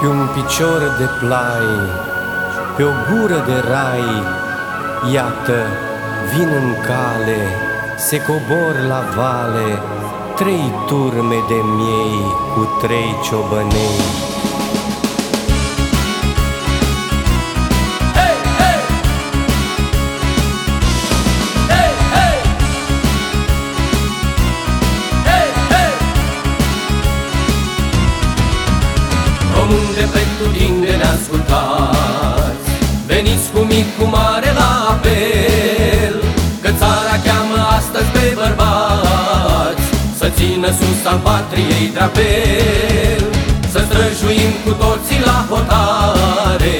Pe un picior de plai, pe o gură de rai, Iată, vin în cale, se cobor la vale, Trei turme de miei cu trei ciobănei. Români de pretutinde ne ascultați Veniți cu mic, cu mare la apel Că țara cheamă astăzi pe bărbați. Să țină sus al patriei drapel Să străjuim cu toții la hotare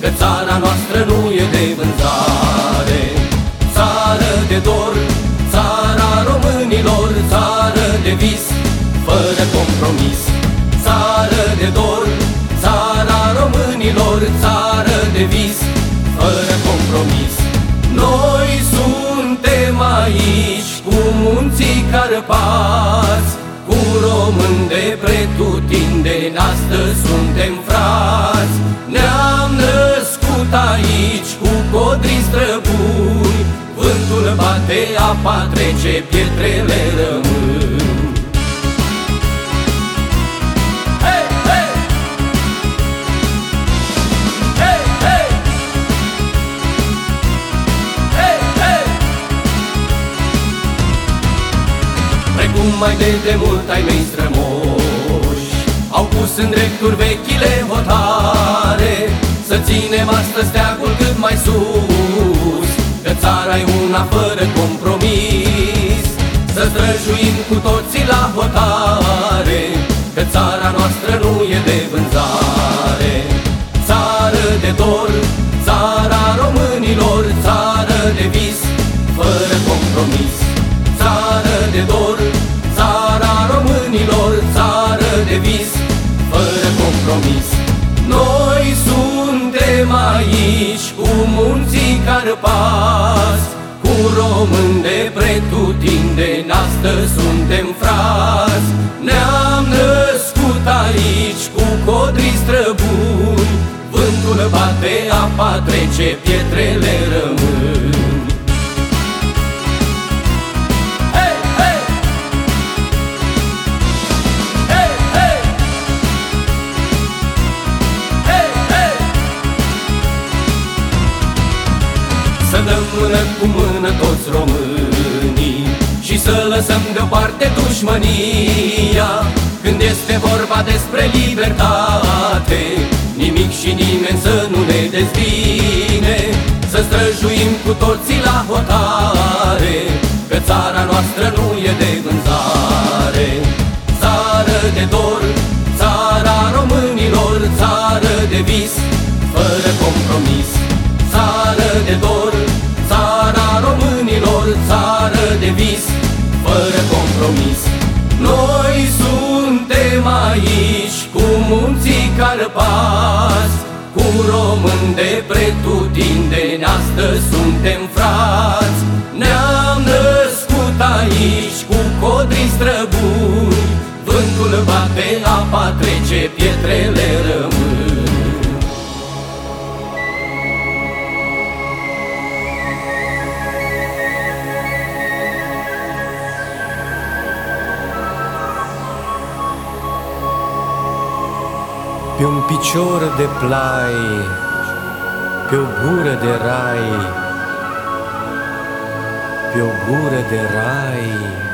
Că țara noastră nu e de vânzare. Țară de dor, țară de vis, fără compromis. Noi suntem aici cu munții Carpați, cu români de pretutindeni, astăzi suntem frați. Ne-am născut aici cu codri străbuni, vântul bate, apa trece, pietrele rămân. Mai de demult ai mei strămoși. Au pus în drepturi vechile hotare Să ținem astăzi steagul cât mai sus. Că țara e una fără compromis Să străjuim cu toții la hotare. Că țara aici cu munții Carpați, cu români de pretutindeni, astăzi suntem frați. Ne-am născut aici cu codri străbuni, vântul bate, apa trece, pietrele rămân. Cu mână toți românii Și să lăsăm deoparte dușmănia. Când este vorba despre libertate Nimic și nimeni să nu ne dezbine. Să străjuim cu toții la hotare Că țara noastră nu e de vânzare. Țară de dor, munții Carpați, cu români de pretutindeni, astăzi suntem frați. Ne-am născut aici cu codri străbuni, vântul bate, apa trece, pietrele rămân. Pe un picior de plai, pe o gură de rai, pe o gură de rai,